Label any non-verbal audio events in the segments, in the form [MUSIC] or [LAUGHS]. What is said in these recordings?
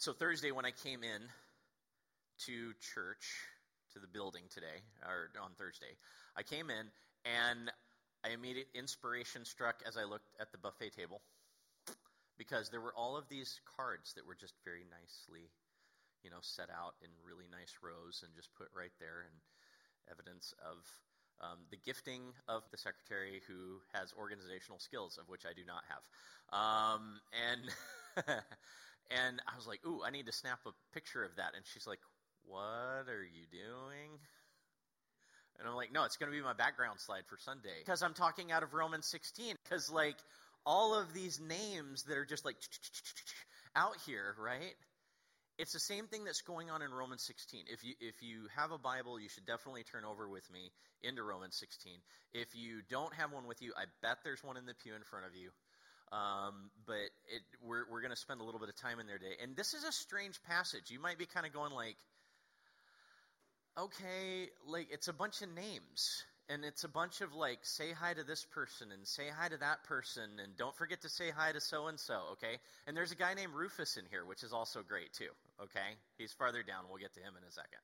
so Thursday when I came in to church, to the building today, or on Thursday, I came in and I immediate inspiration struck as I looked at the buffet table because there were all of these cards that were just very nicely, you know, set out in really nice rows and just put right there and evidence of um, the gifting of the secretary who has organizational skills, of which I do not have. Um, and [LAUGHS] and I was like, "Ooh, I need to snap a picture of that." And she's like, "What are you doing?" And I'm like, "No, it's going to be my background slide for Sunday because I'm talking out of Romans 16 because like all of these names that are just like out here, right?" It's the same thing that's going on in Romans 16. If you if you have a Bible, you should definitely turn over with me into Romans 16. If you don't have one with you, I bet there's one in the pew in front of you. Um, but it, we're we're going to spend a little bit of time in there today. And this is a strange passage. You might be kind of going like, okay, like it's a bunch of names. And it's a bunch of like say hi to this person and say hi to that person and don't forget to say hi to so and so okay? And there's a guy named rufus in here which is also great too okay? He's farther down. We'll get to him in a second.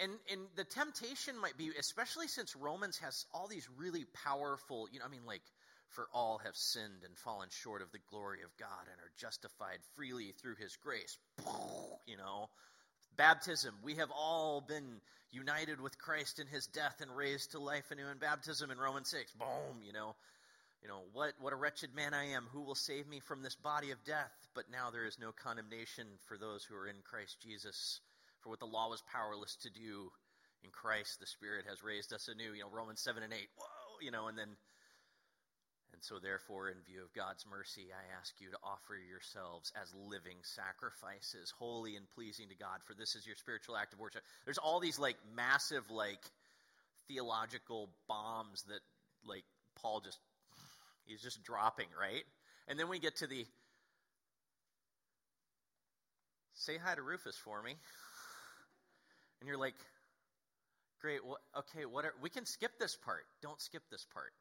And and the temptation might be especially since romans has all these really powerful you know i mean like for all have sinned and fallen short of the glory of god and are justified freely through his grace you know Baptism. We have all been united with Christ in his death and raised to life anew in baptism in Romans 6. Boom, you know. You know, what, what a wretched man I am. Who will save me from this body of death? But now there is no condemnation for those who are in Christ Jesus. For what the law was powerless to do, in Christ the Spirit has raised us anew. You know, Romans 7 and 8. Whoa, you know, and then and so, therefore, in view of God's mercy, I ask you to offer yourselves as living sacrifices, holy and pleasing to God, for this is your spiritual act of worship. There's all these like massive, like theological bombs that like Paul just he's just dropping, right? And then we get to the say hi to Rufus for me. And you're like, great, well, okay, what are, we can skip this part. Don't skip this part.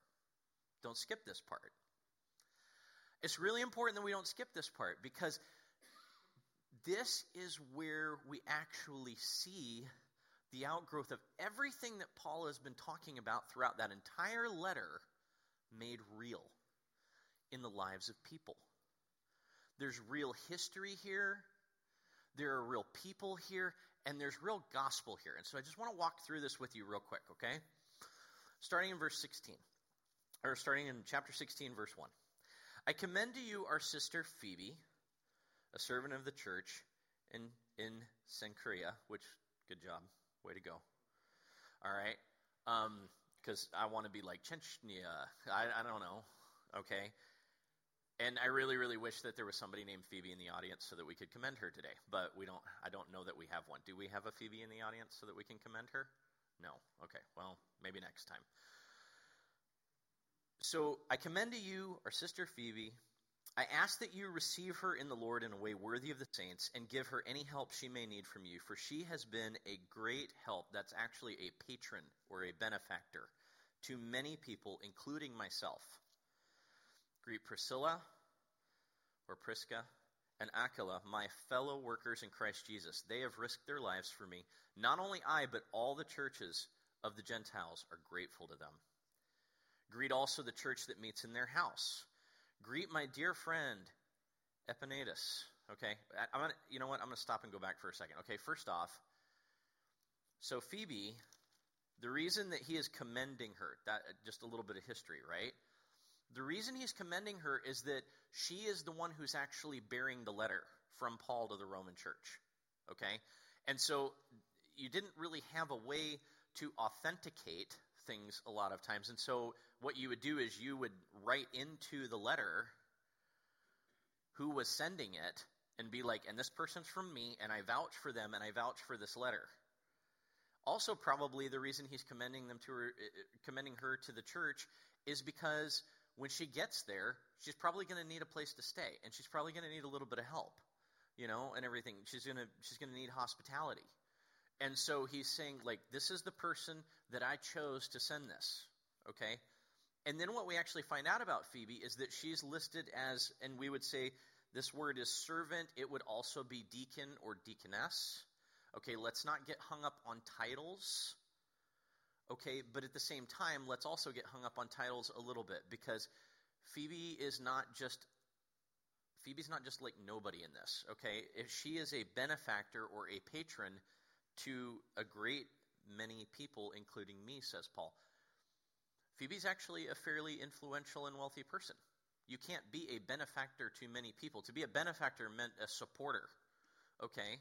Don't skip this part. It's really important that we don't skip this part because this is where we actually see the outgrowth of everything that Paul has been talking about throughout that entire letter made real in the lives of people. There's real history here, there are real people here, and there's real gospel here. And so I just want to walk through this with you real quick, okay? Starting in verse 16 or starting in chapter 16, verse 1. I commend to you our sister Phoebe, a servant of the church in, in Cenchrea, which, good job. Way to go. All right. Because um, I want to be like Chechnya. I, I don't know. Okay. And I really, really wish that there was somebody named Phoebe in the audience so that we could commend her today. But we don't. I don't know that we have one. Do we have a Phoebe in the audience so that we can commend her? No. Okay. Well, maybe next time. So I commend to you our sister Phoebe. I ask that you receive her in the Lord in a way worthy of the saints and give her any help she may need from you, for she has been a great help. That's actually a patron or a benefactor to many people, including myself. Greet Priscilla or Prisca and Aquila, my fellow workers in Christ Jesus. They have risked their lives for me. Not only I, but all the churches of the Gentiles are grateful to them. Greet also the church that meets in their house. Greet my dear friend, Epaenetus. Okay, I'm gonna, you know what? I'm going to stop and go back for a second. Okay, first off, so Phoebe, the reason that he is commending her, that uh, just a little bit of history, right? The reason he's commending her is that she is the one who's actually bearing the letter from Paul to the Roman church. Okay? And so you didn't really have a way to authenticate things a lot of times. And so what you would do is you would write into the letter who was sending it and be like, and this person's from me, and I vouch for them, and I vouch for this letter. Also, probably the reason he's commending them to her, uh, uh, commending her to the church is because when she gets there, she's probably going to need a place to stay, and she's probably going to need a little bit of help, you know, and everything. She's going to she's going to need hospitality. And so he's saying, like, this is the person that I chose to send this. Okay? And then what we actually find out about Phoebe is that she's listed as, and we would say This word is servant. It would also be deacon or deaconess. Okay, let's not get hung up on titles. Okay, but at the same time, let's also get hung up on titles a little bit because Phoebe is not just Phoebe's not just like nobody in this, okay? If she is a benefactor or a patron to a great many people, including me, says Paul. Phoebe's actually a fairly influential and wealthy person. You can't be a benefactor to many people. To be a benefactor meant a supporter, okay?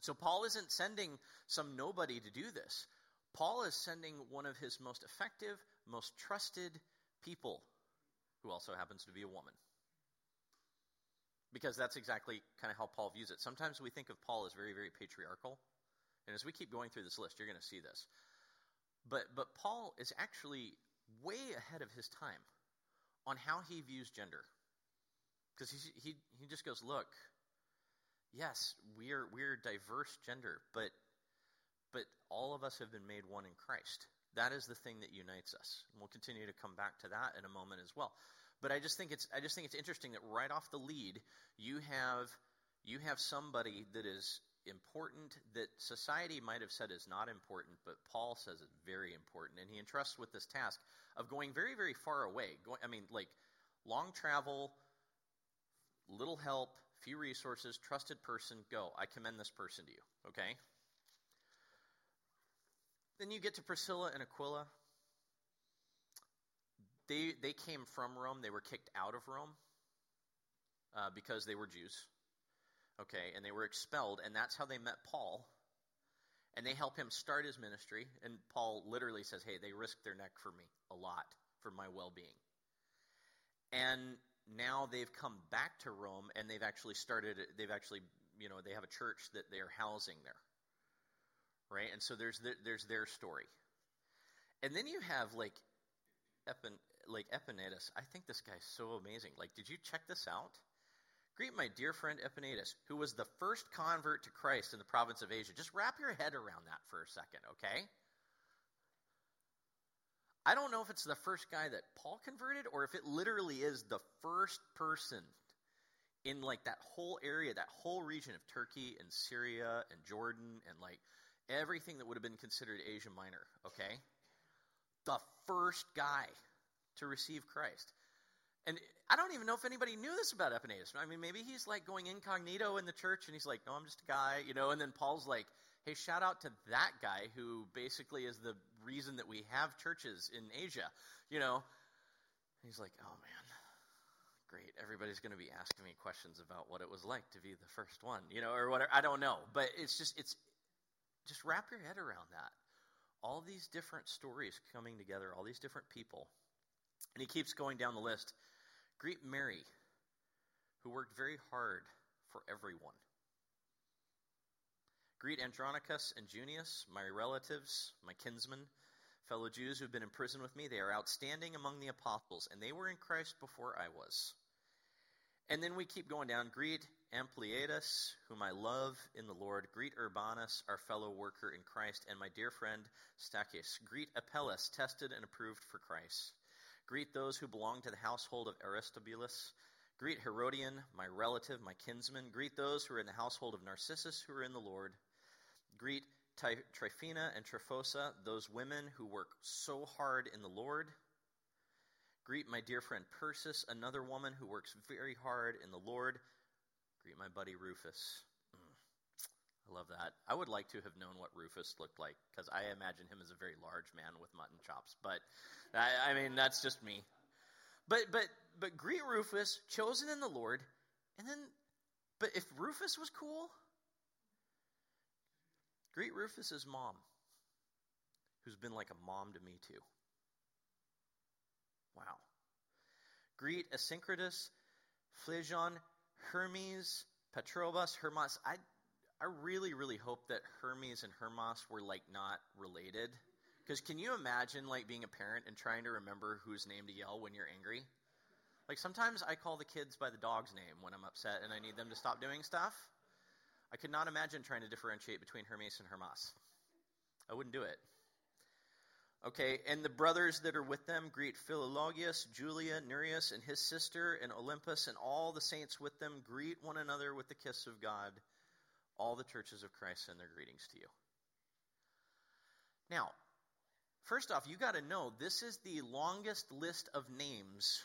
So Paul isn't sending some nobody to do this. Paul is sending one of his most effective, most trusted people, who also happens to be a woman. Because that's exactly kind of how Paul views it. Sometimes we think of Paul as very, very patriarchal. And as we keep going through this list, you're going to see this. But, but Paul is actually way ahead of his time on how he views gender. Because he, he, he just goes, look, yes, we're, we're diverse gender, but, but all of us have been made one in Christ. That is the thing that unites us. And we'll continue to come back to that in a moment as well. But I just think it's I just think it's interesting that right off the lead, you have you have somebody that is important that society might have said is not important, but Paul says is very important, and he entrusts with this task of going very, very far away. Going, I mean, like long travel, little help, few resources, trusted person, go. I commend this person to you. Okay. Then you get to Priscilla and Aquila. They they came from Rome. They were kicked out of Rome uh, because they were Jews okay, and they were expelled, and that's how they met Paul. And they help him start his ministry. And Paul literally says, Hey, they risked their neck for me a lot, for my well being. And now they've come back to Rome and they've actually started, they've actually, you know, they have a church that they're housing there. Right? And so there's, the, there's their story. And then you have like, Epin, like Epaenetus. I think this guy's so amazing. Like, did you check this out? Greet my dear friend Epaenetus, who was the first convert to Christ in the province of Asia. Just wrap your head around that for a second, okay? I don't know if it's the first guy that Paul converted or if it literally is the first person in like that whole area, that whole region of Turkey and Syria and Jordan and like everything that would have been considered Asia Minor, okay? The first guy to receive Christ. And I don't even know if anybody knew this about Epaenetus. I mean, maybe he's like going incognito in the church and he's like, no, I'm just a guy, you know, and then Paul's like, hey, shout out to that guy who basically is the reason that we have churches in Asia, you know. he's like, oh man, great. Everybody's going to be asking me questions about what it was like to be the first one, you know, or whatever. I don't know. But it's just, it's, just wrap your head around that. All these different stories coming together, all these different people. And he keeps going down the list. Greet Mary, who worked very hard for everyone. Greet Andronicus and Junius, my relatives, my kinsmen, fellow Jews who have been in prison with me. They are outstanding among the apostles, and they were in Christ before I was. And then we keep going down. Greet Ampliatus, whom I love in the Lord. Greet Urbanus, our fellow worker in Christ, and my dear friend Stachys. Greet Apelles, tested and approved for Christ. Greet those who belong to the household of Aristobulus. Greet Herodion, my relative, my kinsman. Greet those who are in the household of Narcissus, who are in the Lord. Greet Tryphena and Tryphosa, those women who work so hard in the Lord. Greet my dear friend Persis, another woman who works very hard in the Lord. Greet my buddy Rufus. I love that. I would like to have known what Rufus looked like because I imagine him as a very large man with mutton chops. But I, I mean, that's just me. But but but greet Rufus, chosen in the Lord, and then. But if Rufus was cool, greet Rufus's mom, who's been like a mom to me too. Wow. Greet Asyncritus, Phlegon, Hermes, Patrobas, Hermas. I I really, really hope that Hermes and Hermas were like not related. Because can you imagine like being a parent and trying to remember whose name to yell when you're angry? Like sometimes I call the kids by the dog's name when I'm upset and I need them to stop doing stuff. I could not imagine trying to differentiate between Hermes and Hermas. I wouldn't do it. Okay, and the brothers that are with them greet Philologus, Julia, Nereus, and his sister, and Olympas, and all the saints with them greet one another with the kiss of God. All the churches of Christ send their greetings to you. Now, first off, you got to know this is the longest list of names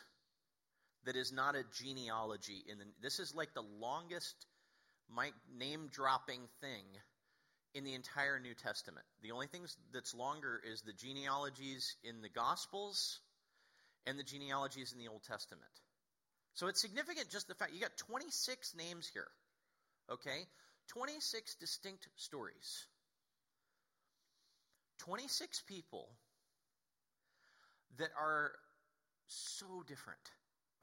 that is not a genealogy. In the, this is like the longest name dropping thing in the entire New Testament. The only thing that's longer is the genealogies in the Gospels and the genealogies in the Old Testament. So it's significant just the fact you got 26 names here. Okay? 26 distinct stories. 26 people that are so different.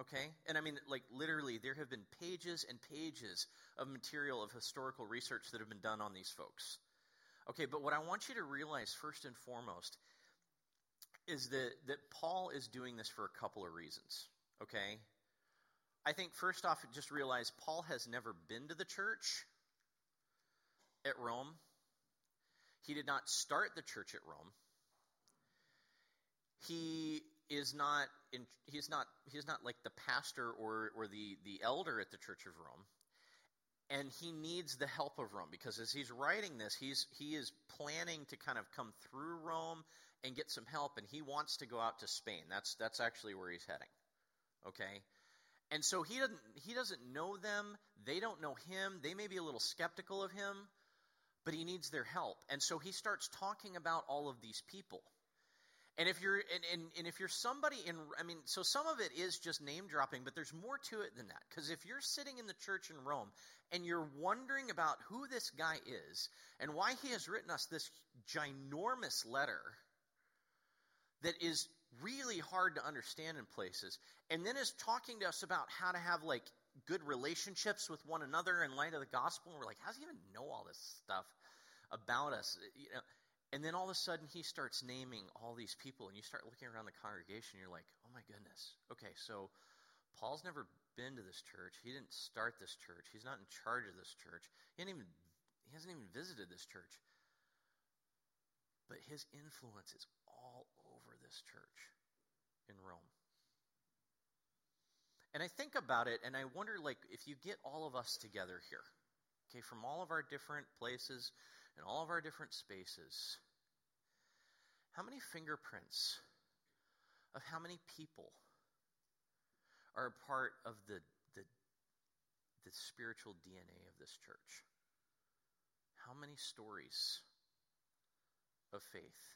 Okay? And I mean, like, literally, there have been pages and pages of material of historical research that have been done on these folks. Okay, but what I want you to realize first and foremost is that, that Paul is doing this for a couple of reasons. Okay? I think first off, just realize Paul has never been to the church at Rome. He did not start the church at Rome. He is not in, he's not he's not like the pastor or or the the elder at the church of Rome and he needs the help of Rome because as he's writing this, he's he is planning to kind of come through Rome and get some help, and he wants to go out to Spain. That's that's actually where he's heading. Okay, and so he doesn't he doesn't know them. They don't know him. They may be a little skeptical of him, but he needs their help, and so he starts talking about all of these people. And if you're and, and, and if you're somebody in I mean, so some of it is just name dropping, but there's more to it than that. Because if you're sitting in the church in Rome and you're wondering about who this guy is and why he has written us this ginormous letter that is really hard to understand in places, and then is talking to us about how to have like good relationships with one another in light of the gospel, and we're like, how does he even know all this stuff about us? You know and then all of a sudden, he starts naming all these people, and you start looking around the congregation, you're like, oh my goodness. Okay, so Paul's never been to this church. He didn't start this church. He's not in charge of this church. He, even, he hasn't even visited this church. But his influence is all over this church in Rome. And I think about it, and I wonder, like, if you get all of us together here, okay, from all of our different places, and all of our different spaces, how many fingerprints of how many people are a part of the, the, the spiritual DNA of this church? How many stories of faith?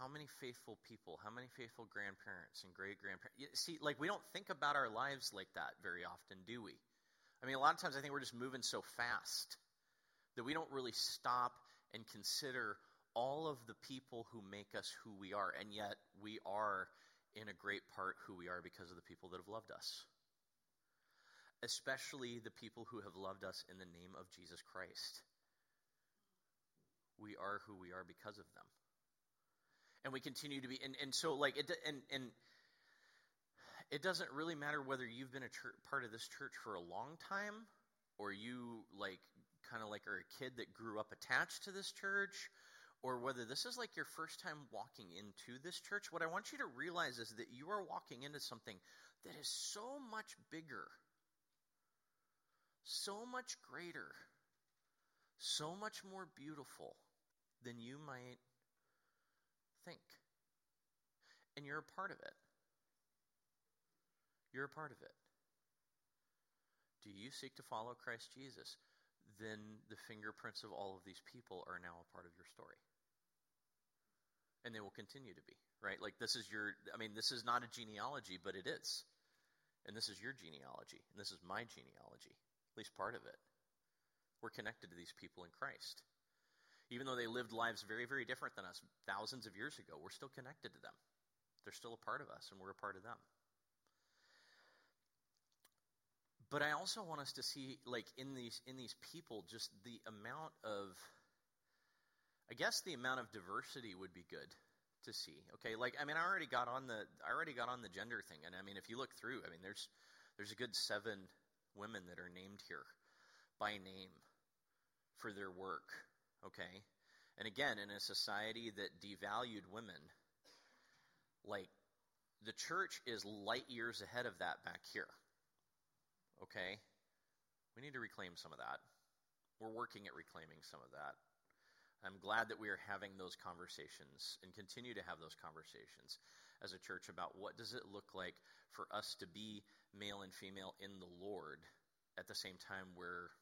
How many faithful people? How many faithful grandparents and great grandparents? See, like, we don't think about our lives like that very often, do we? I mean, a lot of times I think we're just moving so fast that we don't really stop and consider all of the people who make us who we are. And yet, we are, in a great part, who we are because of the people that have loved us. Especially the people who have loved us in the name of Jesus Christ. We are who we are because of them. And we continue to be, and, and so, like, it, and, and, it doesn't really matter whether you've been a church, part of this church for a long time or you like kind of like are a kid that grew up attached to this church or whether this is like your first time walking into this church, what I want you to realize is that you are walking into something that is so much bigger, so much greater, so much more beautiful than you might think. And you're a part of it. You're a part of it. Do you seek to follow Christ Jesus? then the fingerprints of all of these people are now a part of your story. And they will continue to be, right? Like this is your, I mean, this is not a genealogy, but it is. And this is your genealogy, and this is my genealogy, at least part of it. We're connected to these people in Christ. Even though they lived lives very, very different than us thousands of years ago, we're still connected to them. They're still a part of us, and we're a part of them. But I also want us to see, like in these in these people, just the amount of, I guess the amount of diversity would be good to see. Okay, like I mean, I already got on the I already got on the gender thing, and I mean, if you look through, I mean, there's there's a good seven women that are named here by name for their work. Okay, And again, in a society that devalued women, like the church is light years ahead of that back here. Okay? We need to reclaim some of that. We're working at reclaiming some of that. I'm glad that we are having those conversations and continue to have those conversations as a church about what does it look like for us to be male and female in the Lord at the same time where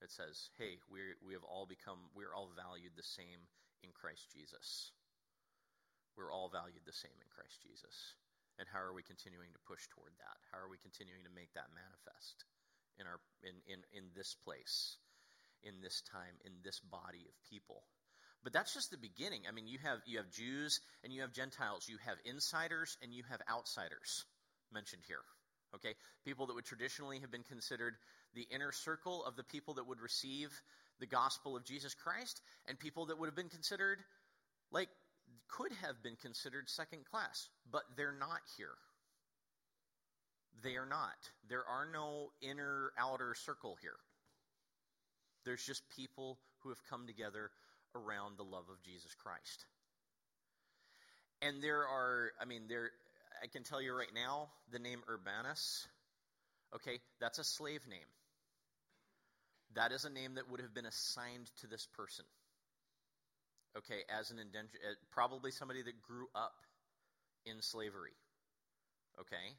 it says, hey, we we have all become we're all valued the same in Christ Jesus. We're all valued the same in Christ Jesus. And how are we continuing to push toward that? How are we continuing to make that manifest in our in, in, in this place, in this time, in this body of people? But that's just the beginning. I mean, you have you have Jews and you have Gentiles. You have insiders and you have outsiders mentioned here. Okay? People that would traditionally have been considered the inner circle of the people that would receive the gospel of Jesus Christ, and people that would have been considered, like, could have been considered second class, but they're not here. They are not. There are no inner outer circle here. There's just people who have come together around the love of Jesus Christ. And there are, I mean, there, I can tell you right now, the name Urbanus, okay, that's a slave name. That is a name that would have been assigned to this person. Okay, as an indentured, uh, probably somebody that grew up in slavery. Okay,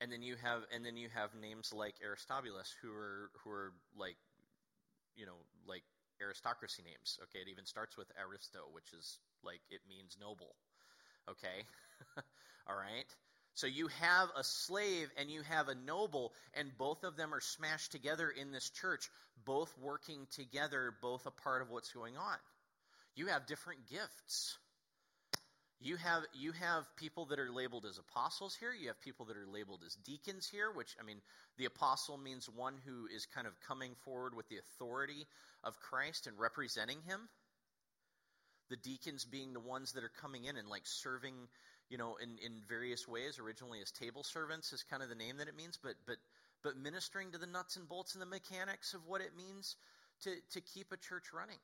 and then you have, and then you have names like Aristobulus, who are who are like, you know, like aristocracy names. Okay, it even starts with Aristo, which is like it means noble. Okay, [LAUGHS] all right. So you have a slave and you have a noble, and both of them are smashed together in this church, both working together, both a part of what's going on. You have different gifts. You have you have people that are labeled as apostles here. You have people that are labeled as deacons here, which I mean, the apostle means one who is kind of coming forward with the authority of Christ and representing him. The deacons being the ones that are coming in and like serving, you know, in, in various ways. Originally as table servants is kind of the name that it means, but but but ministering to the nuts and bolts and the mechanics of what it means to, to keep a church running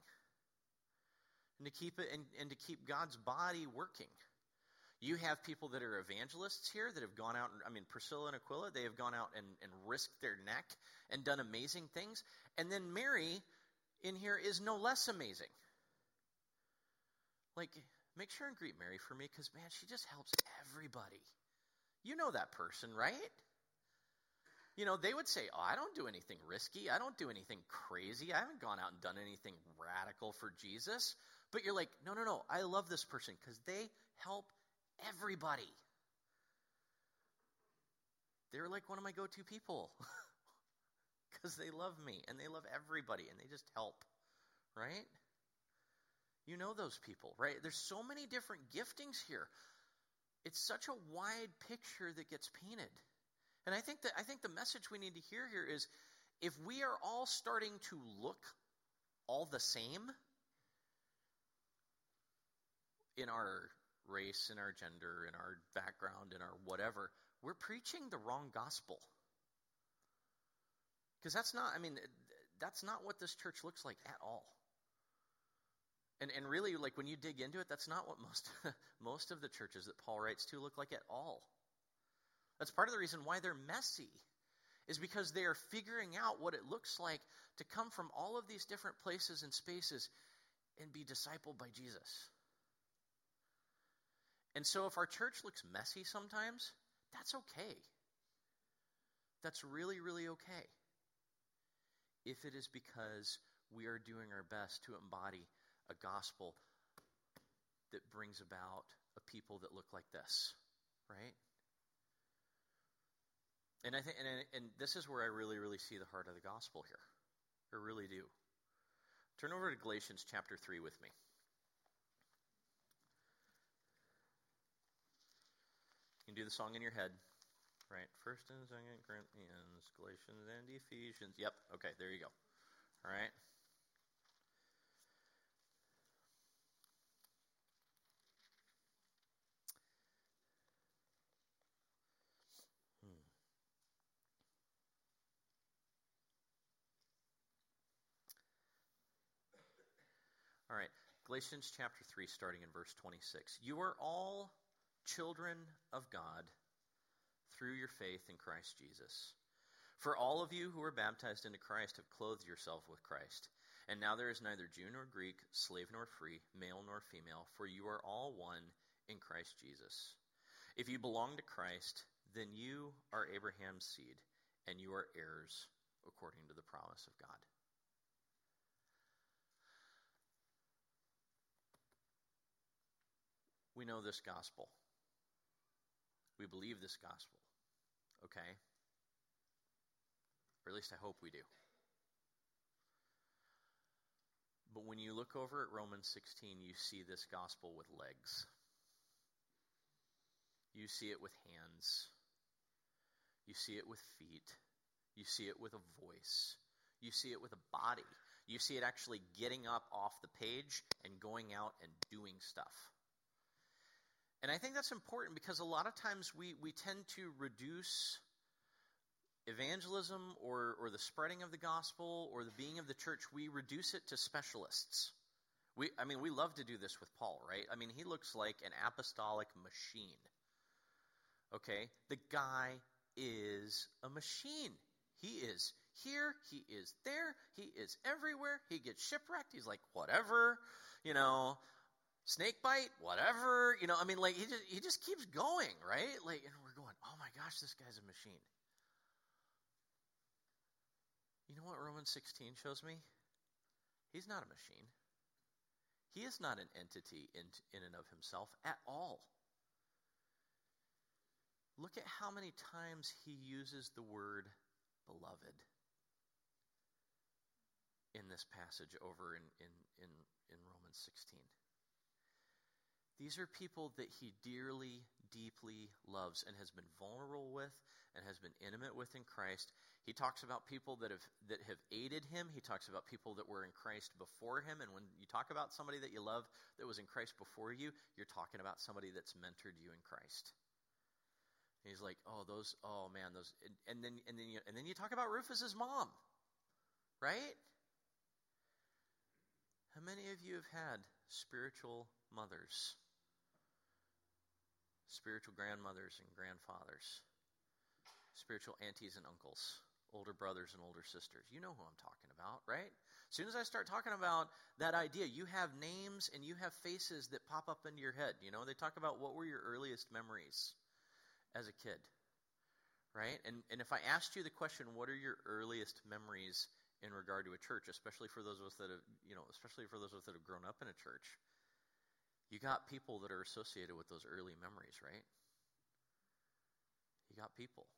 and to keep it and, and to keep God's body working. You have people that are evangelists here that have gone out, I mean, Priscilla and Aquila, they have gone out and, and risked their neck and done amazing things. And then Mary in here is no less amazing. Like, make sure and greet Mary for me because, man, she just helps everybody. You know that person, right? You know, they would say, Oh, I don't do anything risky. I don't do anything crazy. I haven't gone out and done anything radical for Jesus. But you're like, no, no, no, I love this person because they help everybody. They're like one of my go to people [LAUGHS] because they love me and they love everybody and they just help, right? You know those people, right? There's so many different giftings here. It's such a wide picture that gets painted. And I think that I think the message we need to hear here is if we are all starting to look all the same, in our race, in our gender, in our background, in our whatever, we're preaching the wrong gospel. Because that's not, I mean, that's not what this church looks like at all. And, and really, like when you dig into it, that's not what most, [LAUGHS] most of the churches that Paul writes to look like at all. That's part of the reason why they're messy, is because they are figuring out what it looks like to come from all of these different places and spaces and be discipled by Jesus. And so if our church looks messy sometimes, that's okay. That's really, really okay. If it is because we are doing our best to embody a gospel that brings about a people that look like this, right? And I think, and, and this is where I really, really see the heart of the gospel here. I really do. Turn over to Galatians chapter 3 with me. You can do the song in your head. Right? First and second Corinthians, Galatians, and Ephesians. Yep. Okay, there you go. All right. All right, Galatians chapter 3, starting in verse 26. You are all children of God through your faith in Christ Jesus. For all of you who are baptized into Christ have clothed yourself with Christ. And now there is neither Jew nor Greek, slave nor free, male nor female, for you are all one in Christ Jesus. If you belong to Christ, then you are Abraham's seed, and you are heirs according to the promise of God. We know this gospel. We believe this gospel. Okay? Or at least I hope we do. But when you look over at Romans 16, you see this gospel with legs. You see it with hands. You see it with feet. You see it with a voice. You see it with a body. You see it actually getting up off the page and going out and doing stuff. And I think that's important because a lot of times we, we tend to reduce evangelism or, or the spreading of the gospel or the being of the church, we reduce it to specialists. We, I mean, we love to do this with Paul, right? I mean, he looks like an apostolic machine. Okay? The guy is a machine. He is here, he is there, he is everywhere. He gets shipwrecked. He's like, whatever, you know, snake bite, whatever, you know. I mean, like he just he just keeps going, right? Like, and we're going, oh my gosh, this guy's a machine. You know what Romans 16 shows me? He's not a machine. He is not an entity in, in and of himself at all. Look at how many times he uses the word beloved in this passage over in, in, in, in Romans 16. These are people that he dearly, deeply loves and has been vulnerable with and has been intimate with in Christ. He talks about people that have that have aided him. He talks about people that were in Christ before him. And when you talk about somebody that you love that was in Christ before you, you're talking about somebody that's mentored you in Christ. And he's like, oh, those, oh man, those, and, and then and then you and then you talk about Rufus's mom, right? How many of you have had spiritual mothers, spiritual grandmothers and grandfathers? spiritual aunties and uncles, older brothers and older sisters. You know who I'm talking about, right? As soon as I start talking about that idea, you have names and you have faces that pop up into your head. You know, they talk about what were your earliest memories as a kid, right? And, and if I asked you the question, what are your earliest memories in regard to a church, especially for those of us that have, you know, especially for those of us that have grown up in a church, you got people that are associated with those early memories, right? You got people.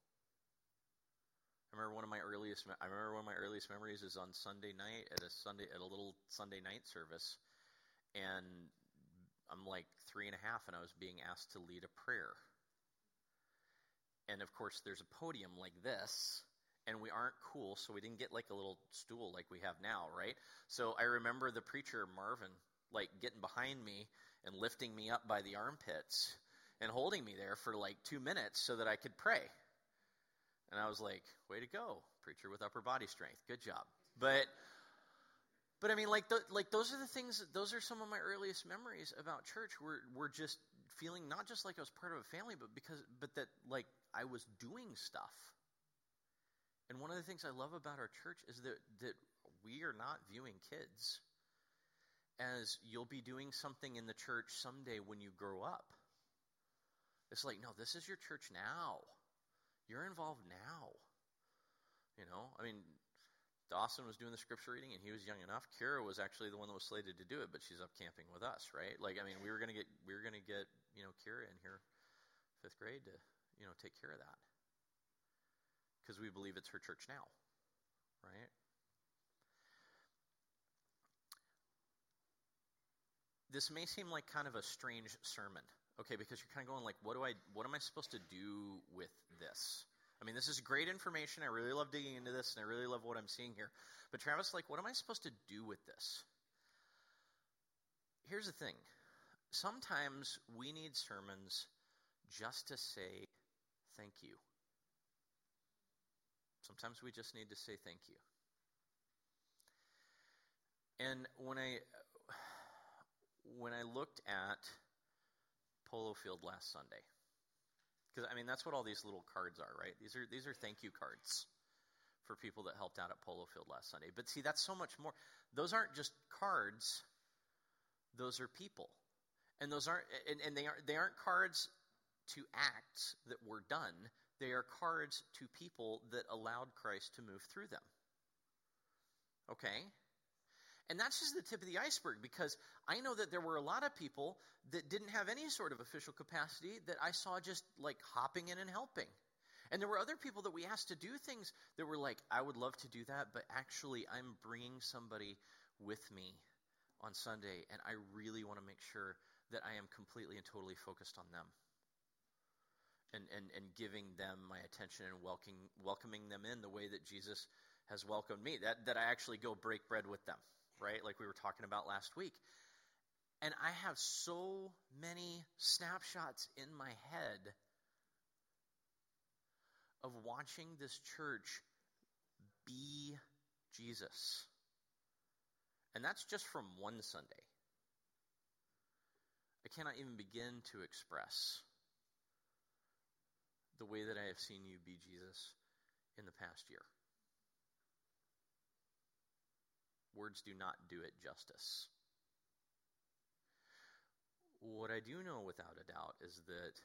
I remember one of my earliest. I remember one of my earliest memories is on Sunday night at a Sunday at a little Sunday night service, and I'm like three and a half, and I was being asked to lead a prayer. And of course, there's a podium like this, and we aren't cool, so we didn't get like a little stool like we have now, right? So I remember the preacher Marvin like getting behind me and lifting me up by the armpits and holding me there for like two minutes so that I could pray. And I was like, way to go, preacher with upper body strength. Good job. But but I mean, like, like those are the things. Those are some of my earliest memories about church. Were were just feeling not just like I was part of a family, but because but that like I was doing stuff. And one of the things I love about our church is that that we are not viewing kids as you'll be doing something in the church someday when you grow up. It's like, no, this is your church now. You're involved now. You know, I mean, Dawson was doing the scripture reading and he was young enough. Kira was actually the one that was slated to do it, but she's up camping with us, right? Like, I mean, we were gonna get we were gonna get you know Kira in here, fifth grade to you know take care of that because we believe it's her church now, right? This may seem like kind of a strange sermon, okay, because you're kind of going like, what do I, what am I supposed to do with this? I mean, this is great information. I really love digging into this, and I really love what I'm seeing here. But Travis, like, what am I supposed to do with this? Here's the thing. Sometimes we need sermons just to say thank you. Sometimes we just need to say thank you. And when I when I looked at Polo Field last Sunday, because I mean that's what all these little cards are, right? These are these are thank you cards for people that helped out at Polo Field last Sunday. But see, that's so much more. Those aren't just cards; those are people, and those aren't and, and they aren't they aren't cards to acts that were done. They are cards to people that allowed Christ to move through them. Okay? And that's just the tip of the iceberg because I know that there were a lot of people that didn't have any sort of official capacity that I saw just like hopping in and helping. And there were other people that we asked to do things that were like, I would love to do that, but actually I'm bringing somebody with me on Sunday, and I really want to make sure that I am completely and totally focused on them. And, and, and giving them my attention and welcoming, welcoming them in the way that Jesus has welcomed me, that, that I actually go break bread with them right? Like we were talking about last week. And I have so many snapshots in my head of watching this church be Jesus. And that's just from one Sunday. I cannot even begin to express the way that I have seen you be Jesus in the past year. Words do not do it justice. What I do know without a doubt is that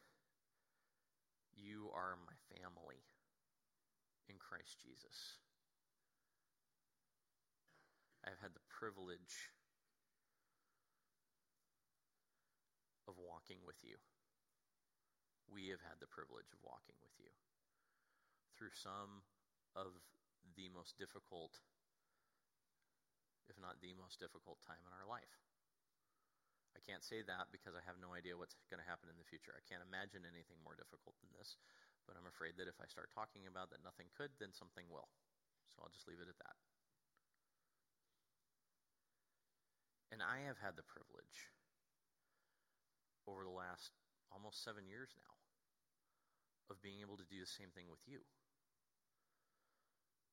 you are my family in Christ Jesus. I've had the privilege of walking with you. We have had the privilege of walking with you through some of the most difficult if not the most difficult time in our life. I can't say that because I have no idea what's going to happen in the future. I can't imagine anything more difficult than this, but I'm afraid that if I start talking about that nothing could, then something will. So I'll just leave it at that. And I have had the privilege over the last almost seven years now of being able to do the same thing with you.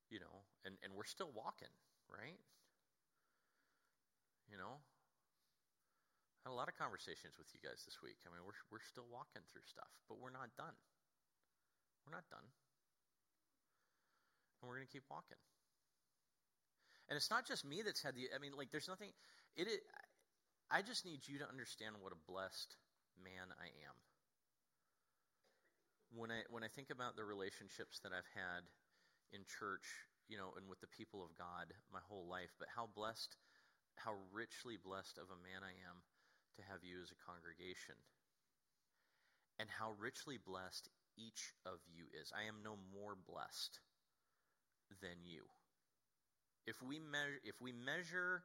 You know, and, and we're still walking, right? You know, I had a lot of conversations with you guys this week. I mean, we're we're still walking through stuff, but we're not done. We're not done, and we're going to keep walking. And it's not just me that's had the. I mean, like, there's nothing. It. Is, I just need you to understand what a blessed man I am. When I when I think about the relationships that I've had in church, you know, and with the people of God my whole life, but how blessed how richly blessed of a man I am to have you as a congregation, and how richly blessed each of you is. I am no more blessed than you. If we measure, if we measure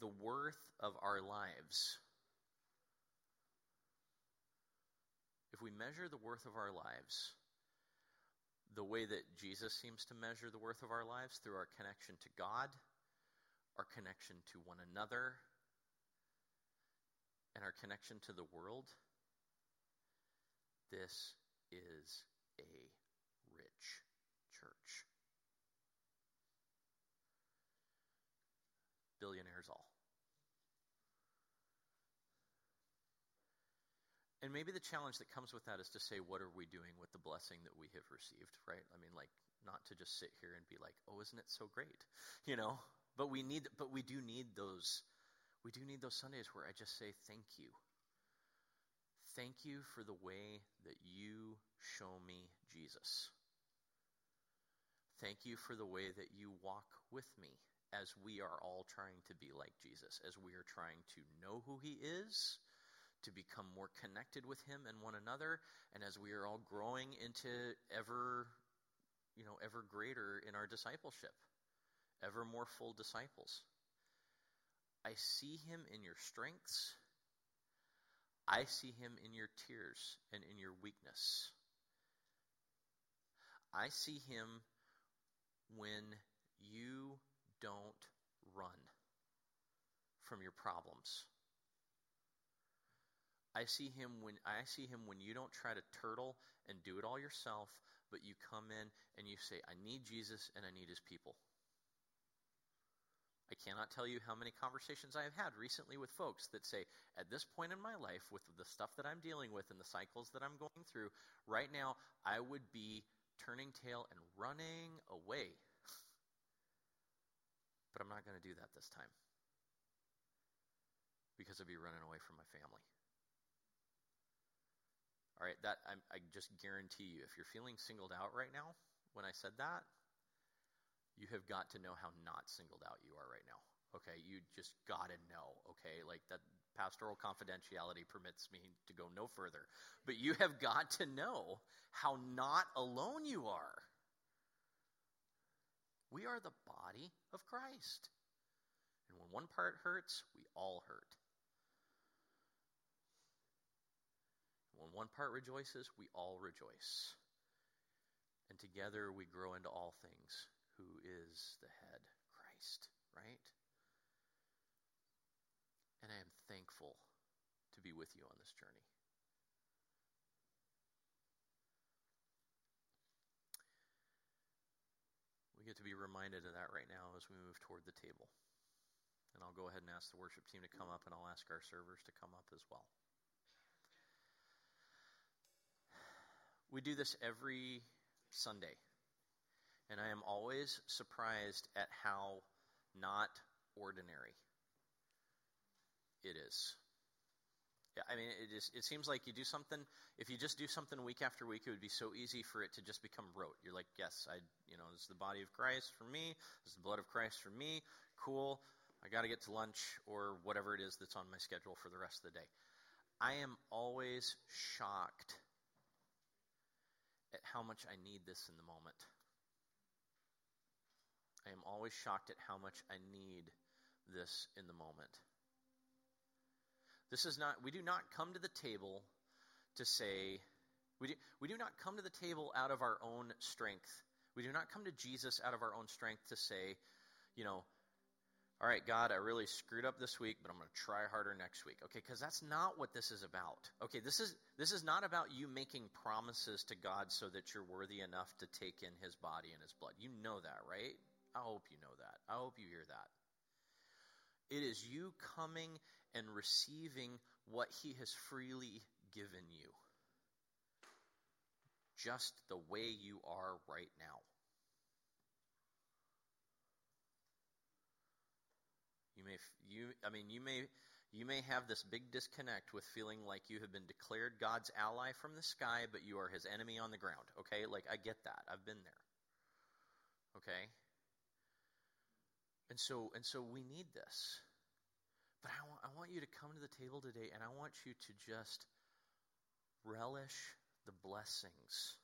the worth of our lives, if we measure the worth of our lives the way that Jesus seems to measure the worth of our lives through our connection to God our connection to one another, and our connection to the world, this is a rich church. Billionaires all. And maybe the challenge that comes with that is to say, what are we doing with the blessing that we have received, right? I mean, like, not to just sit here and be like, oh, isn't it so great? You know? But we need but we do need those we do need those Sundays where I just say thank you. Thank you for the way that you show me Jesus. Thank you for the way that you walk with me as we are all trying to be like Jesus, as we are trying to know who he is, to become more connected with him and one another, and as we are all growing into ever, you know, ever greater in our discipleship ever more full disciples. I see him in your strengths. I see him in your tears and in your weakness. I see him when you don't run from your problems. I see him when I see him when you don't try to turtle and do it all yourself, but you come in and you say, I need Jesus and I need his people. I cannot tell you how many conversations I have had recently with folks that say, at this point in my life, with the stuff that I'm dealing with and the cycles that I'm going through, right now, I would be turning tail and running away. But I'm not going to do that this time because I'd be running away from my family. All right, that I'm, I just guarantee you, if you're feeling singled out right now, when I said that, you have got to know how not singled out you are right now. Okay, you just got to know. Okay, like that pastoral confidentiality permits me to go no further. But you have got to know how not alone you are. We are the body of Christ. And when one part hurts, we all hurt. When one part rejoices, we all rejoice. And together we grow into all things who is the head, Christ, right? And I am thankful to be with you on this journey. We get to be reminded of that right now as we move toward the table. And I'll go ahead and ask the worship team to come up, and I'll ask our servers to come up as well. We do this every Sunday. And I am always surprised at how not ordinary it is. Yeah, I mean, it, is, it seems like you do something, if you just do something week after week, it would be so easy for it to just become rote. You're like, yes, I, you know, this is the body of Christ for me, this is the blood of Christ for me, cool, I got to get to lunch or whatever it is that's on my schedule for the rest of the day. I am always shocked at how much I need this in the moment. I am always shocked at how much I need this in the moment. This is not, we do not come to the table to say, we do, we do not come to the table out of our own strength. We do not come to Jesus out of our own strength to say, you know, all right, God, I really screwed up this week, but I'm going to try harder next week. Okay, because that's not what this is about. Okay, this is this is not about you making promises to God so that you're worthy enough to take in His body and His blood. You know that, right? I hope you know that. I hope you hear that. It is you coming and receiving what He has freely given you, just the way you are right now. You may, you, I mean, you may, you may have this big disconnect with feeling like you have been declared God's ally from the sky, but you are His enemy on the ground. Okay, like I get that. I've been there. Okay, and so, and so we need this. But I want, I want you to come to the table today, and I want you to just relish the blessings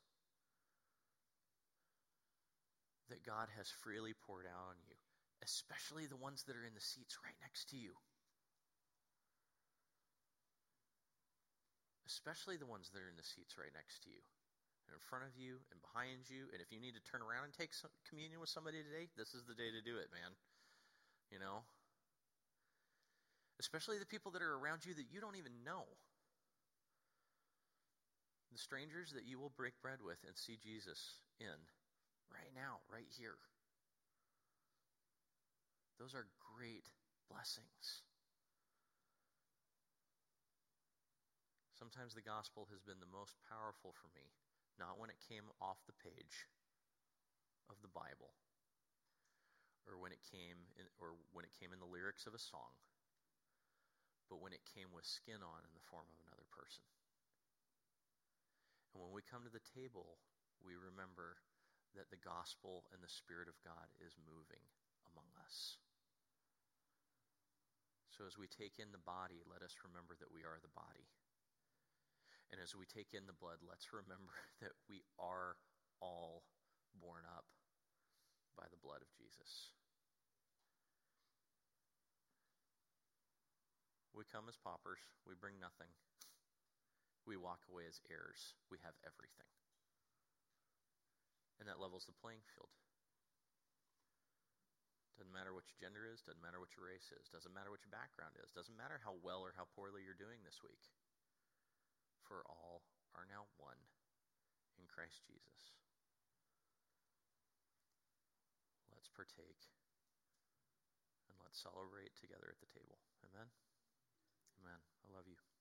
that God has freely poured out on you especially the ones that are in the seats right next to you. Especially the ones that are in the seats right next to you, and in front of you, and behind you. And if you need to turn around and take some communion with somebody today, this is the day to do it, man. You know? Especially the people that are around you that you don't even know. The strangers that you will break bread with and see Jesus in right now, right here. Those are great blessings. Sometimes the gospel has been the most powerful for me, not when it came off the page of the Bible or when it came in, or when it came in the lyrics of a song, but when it came with skin on in the form of another person. And when we come to the table, we remember that the gospel and the Spirit of God is moving among us. So as we take in the body, let us remember that we are the body. And as we take in the blood, let's remember [LAUGHS] that we are all borne up by the blood of Jesus. We come as paupers, we bring nothing. We walk away as heirs, we have everything. And that levels the playing field. Doesn't matter what your gender is, doesn't matter what your race is, doesn't matter what your background is, doesn't matter how well or how poorly you're doing this week. For all are now one in Christ Jesus. Let's partake and let's celebrate together at the table. Amen? Amen. I love you.